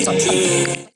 上常